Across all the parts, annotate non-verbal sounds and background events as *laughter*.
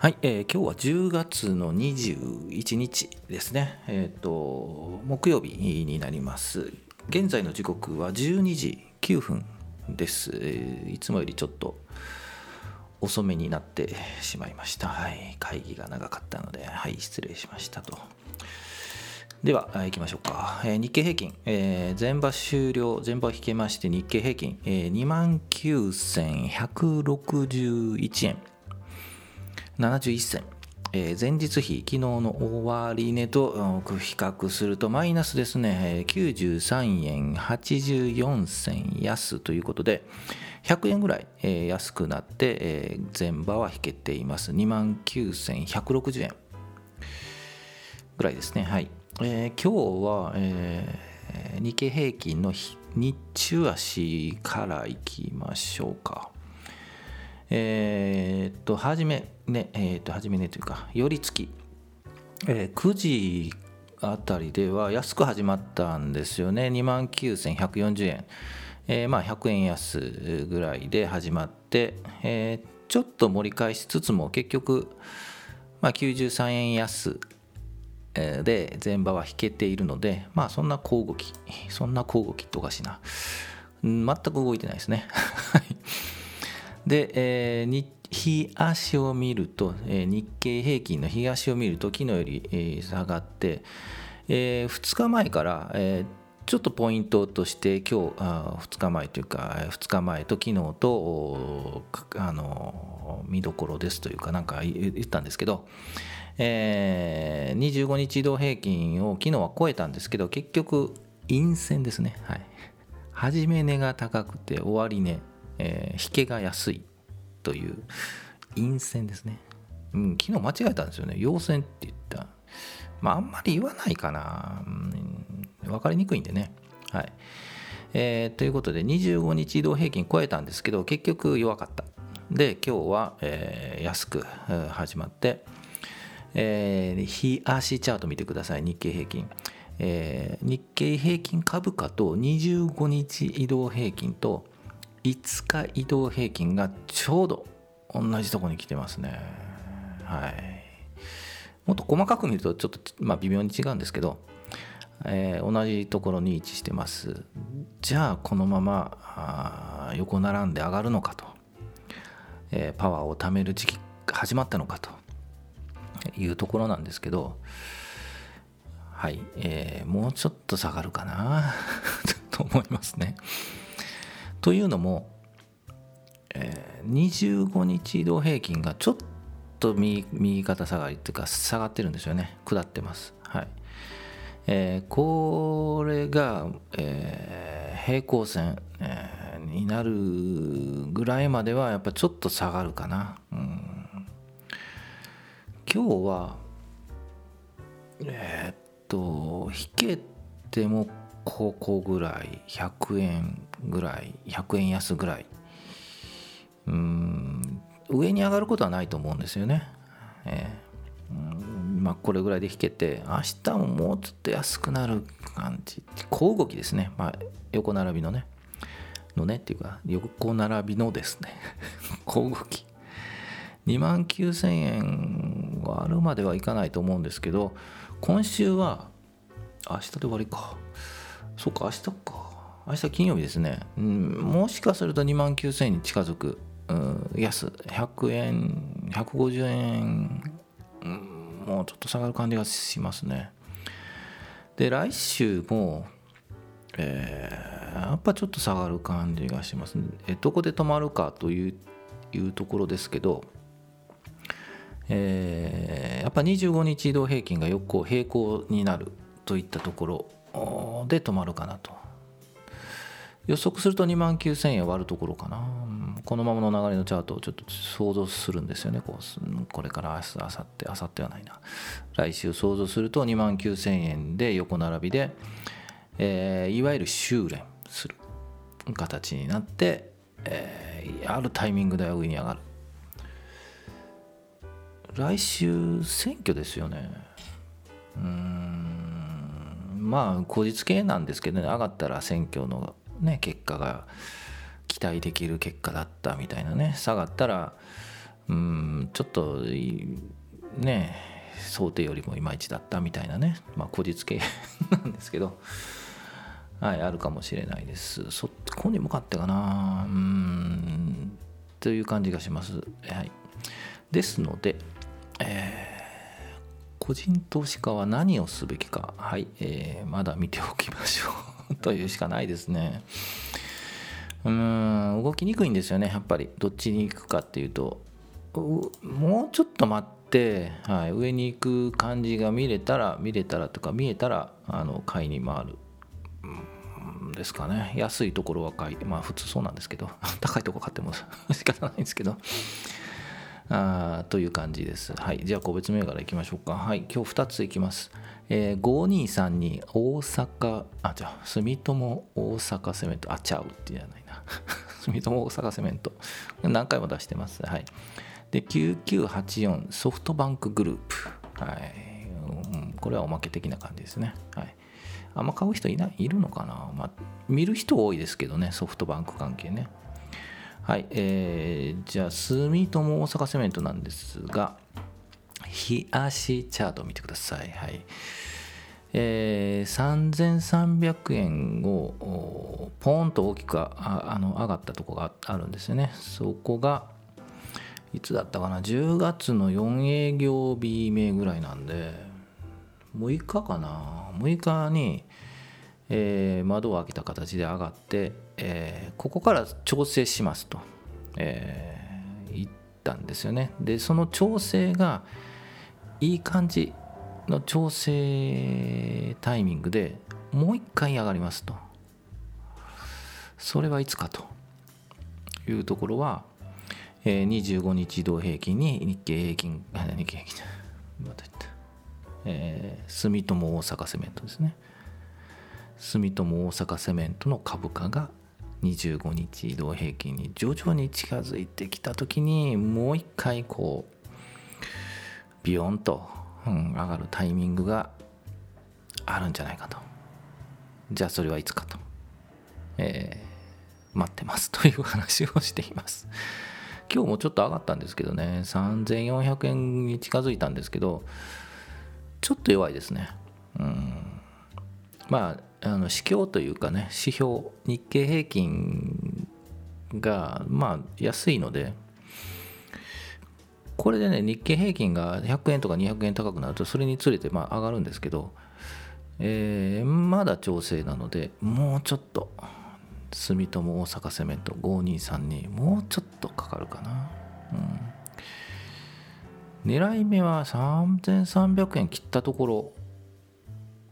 はい、えー今日は10月の21日ですね。えっ、と木曜日になります。現在の時刻は12時9分です。えーいつもよりちょっと遅めになってしまいました。はい、会議が長かったので、はい、失礼しましたと。では、あ行きましょうか。えー日経平均、えー前場終了、前場引けまして、日経平均、えー、29,161円。71銭、えー前日比、昨日の終値と比較するとマイナスですね、えー93円84銭安ということで、100円ぐらい、えー安くなって、えー前場は引けています。2万9160円ぐらいですね。はい。えー今日は、えー日経平均の日中足からいきましょうか。えーっと、はじめね、えーっと、はじめねというか、寄り付き、えー9時あたりでは安く始まったんですよね。2万9140円。えーまあ、100円安ぐらいで始まって、えーちょっと盛り返しつつも結局、まあ、93円安で前場は引けているので、まあそんな小動き、そんな小動きっておかしいな。全く動いてないですね。*laughs* で、えー日足を見ると、えー日経平均の日足を見ると昨日より、えー下がって、え2日前から、えーちょっとポイントとして今日あ2日前というか2日前と昨日とあの見どころですというかなんか言ったんですけど、えー25日移動平均を昨日は超えたんですけど結局陰線ですね。はい。始め値が高くて終わり値、えー引けが安いという陰線ですね、うん、昨日間違えたんですよね。陽線って言った。まああんまり言わないかな、うん、分かりにくいんでね。はい。えーということで25日移動平均超えたんですけど結局弱かった。で今日は、えー安く始まってえー日足チャート見てください。日経平均、えー日経平均株価と25日移動平均と5日移動平均がちょうど同じとこに来てますね。はい。もっと細かく見るとちょっと、まあ、微妙に違うんですけど、えー同じところに位置してます。じゃあこのままあ横並んで上がるのかと、えーパワーを貯める時期始まったのかと。いうところなんですけどはい、えーもうちょっと下がるかな *laughs* と思いますね。というのも、えー25日移動平均がちょっと右右肩下がりっていうか下がってるんですよね下ってます。はいえーこれが、えー平行線、えーになるぐらいまではやっぱちょっと下がるかな。うん今日はえーっと引けてもここぐらい100円ぐらい100円安ぐらい。うん上に上がることはないと思うんですよね。えーまあこれぐらいで引けて明日ももうちょっと安くなる感じ。小動きですね、まあ、横並びのね。のねっていうか横並びのですね。*laughs* 小動き。2万9000円割るまではいかないと思うんですけど今週は明日で終わりか。そうか明日か。明日金曜日ですね、うん、もしかすると2万9000円に近づく、うん、安100円150円、うんもうちょっと下がる感じがしますね。で来週もえーやっぱちょっと下がる感じがします。えどこで止まるかといういうところですけどえーやっぱ25日移動平均が横平行になるといったところで止まるかなと。予測すると2万9000円割るところかな。このままの流れのチャートをちょっと想像するんですよね。こうこれから明日明後日明後日はないな。来週想像すると2万9000円で横並びで、えーいわゆる修練する形になって、えーあるタイミングで上に上がる。来週選挙ですよね。うん。まあ口実系なんですけどね上がったら選挙の、ね、結果が期待できる結果だったみたいなね下がったらうんちょっとね想定よりもいまいちだったみたいなねまあこじつけなんですけどはいあるかもしれないです。そこに向かってかなうんという感じがします。はい。ですのでえー個人投資家は何をすべきか、はい。えー、まだ見ておきましょう。*laughs* というしかないですね。うん動きにくいんですよね。やっぱり。どっちに行くかっていうと。もうちょっと待って、はい、上に行く感じが見れたら見れたらとか見えたらあの買いに回る、うん、ですかね。安いところは買いまあ普通そうなんですけど。*laughs* 高いとこ買っても仕方ないんですけど。あという感じです。はい。じゃあ、個別銘柄いきましょうか。はい。今日2ついきます。えー、5232大阪、あ、じゃあ、住友大阪セメント、あ、ちゃうってじゃないな。*laughs* 住友大阪セメント。何回も出してます。はい。で、9984ソフトバンクグループ。はい。うん、これはおまけ的な感じですね。はい。あんま買う人いないいるのかな、まあ、見る人多いですけどね、ソフトバンク関係ね。はい、えー、じゃあ、住友大阪セメントなんですが、日足チャートを見てください。はい。えー、3300円をポーンと大きくああの上がったとこがあるんですよね。そこが、いつだったかな、10月の4営業日目ぐらいなんで、6日かな、6日に、えー、窓を開けた形で上がって、えー、ここから調整しますと、えー、言ったんですよね。でその調整がいい感じの調整タイミングでもう一回上がりますと。それはいつかと。いうところは、えー、25日移動平均に日経平均日経平均 *laughs* また言った、えー、住友大阪セメントですね。住友大阪セメントの株価が25日移動平均に徐々に近づいてきた時にもう一回こうビヨンと、うん、上がるタイミングがあるんじゃないかと。じゃあそれはいつかと、えー、待ってますという話をしています。今日もちょっと上がったんですけどね。3400円に近づいたんですけどちょっと弱いですね。うん。まああの指標というかね指標日経平均がまあ安いのでこれでね日経平均が100円とか200円高くなるとそれにつれてまあ上がるんですけど、えー、まだ調整なのでもうちょっと住友大阪セメント523にもうちょっとかかるかな、うん、狙い目は3300円切ったところ。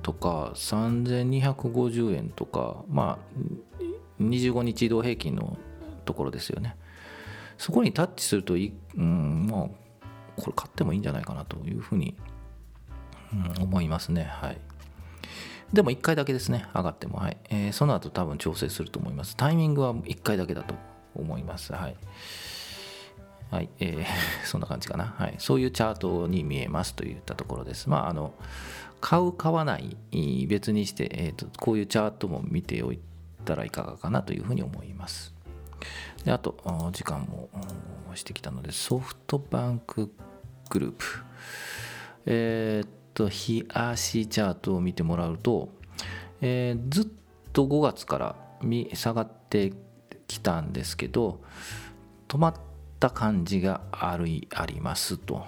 とか3250円とかまあ25日移動平均のところですよね。そこにタッチするというんまあこれ買ってもいいんじゃないかなというふうに、うん、思いますね。はい。でも1回だけですね上がっても。はい、えー、その後多分調整すると思います。タイミングは1回だけだと思います。はい。はい、えー、*laughs* そんな感じかな。はい、そういうチャートに見えますといったところです。まあ、あの、買う買わない別にして、えーと、こういうチャートも見ておいたらいかがかなというふうに思います。であと時間もしてきたのでソフトバンクグループえっ、と日足チャートを見てもらうと、えー、ずっと5月から下がってきたんですけど止まった感じがありありますと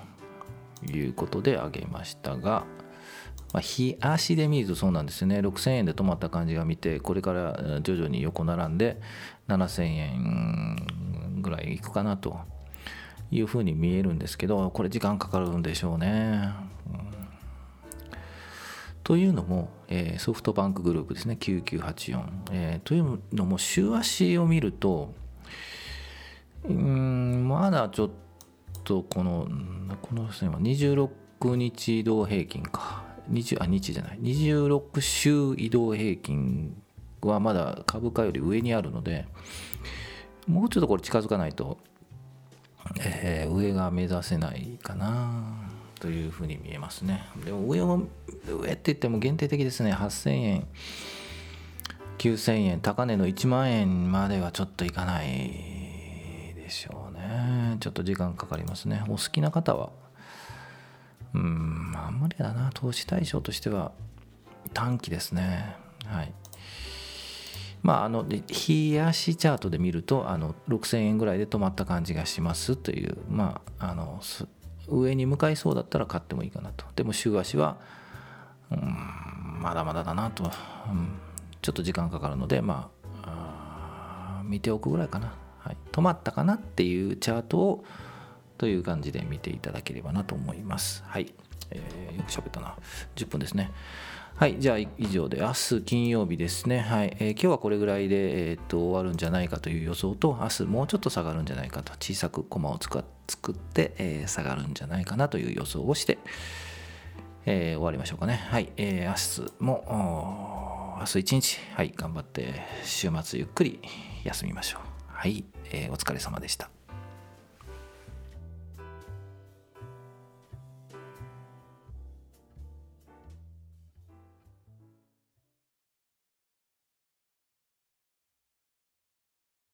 いうことで挙げましたがまあ、日足で見るとそうなんですよね。6000円で止まった感じが見てこれから徐々に横並んで7000円ぐらいいくかなというふうに見えるんですけどこれ時間かかるんでしょうね。うん、というのも、えー、ソフトバンクグループですね。9984、えー、というのも週足を見るとうんまだちょっとこのこの線は26日移動平均か。20あ日じゃない。26週移動平均はまだ株価より上にあるのでもうちょっとこれ近づかないと、えー、上が目指せないかなというふうに見えますね。でも上を上って言っても限定的ですね。8000円9000円高値の1万円まではちょっといかないででしょうね。ちょっと時間かかりますね。お好きな方はうんあんまりだな。投資対象としては短期ですね。はい。まああの日足チャートで見るとあの6000円ぐらいで止まった感じがしますというまああの上に向かいそうだったら買ってもいいかなと。でも週足はうんまだまだだなと、うん、ちょっと時間かかるのでまあ見ておくぐらいかな、はい、止まったかなっていうチャートをという感じで見ていただければなと思います。はい、えー、よく喋ったな。10分ですね。はい、じゃあ以上で明日金曜日ですね、はい。えー、今日はこれぐらいで、えー、と終わるんじゃないかという予想と明日もうちょっと下がるんじゃないかと小さくコマを作って、えー、下がるんじゃないかなという予想をして、えー、終わりましょうかね。はい、えー、明日も明日一日、はい、頑張って週末ゆっくり休みましょう。はい、えー、お疲れ様でした。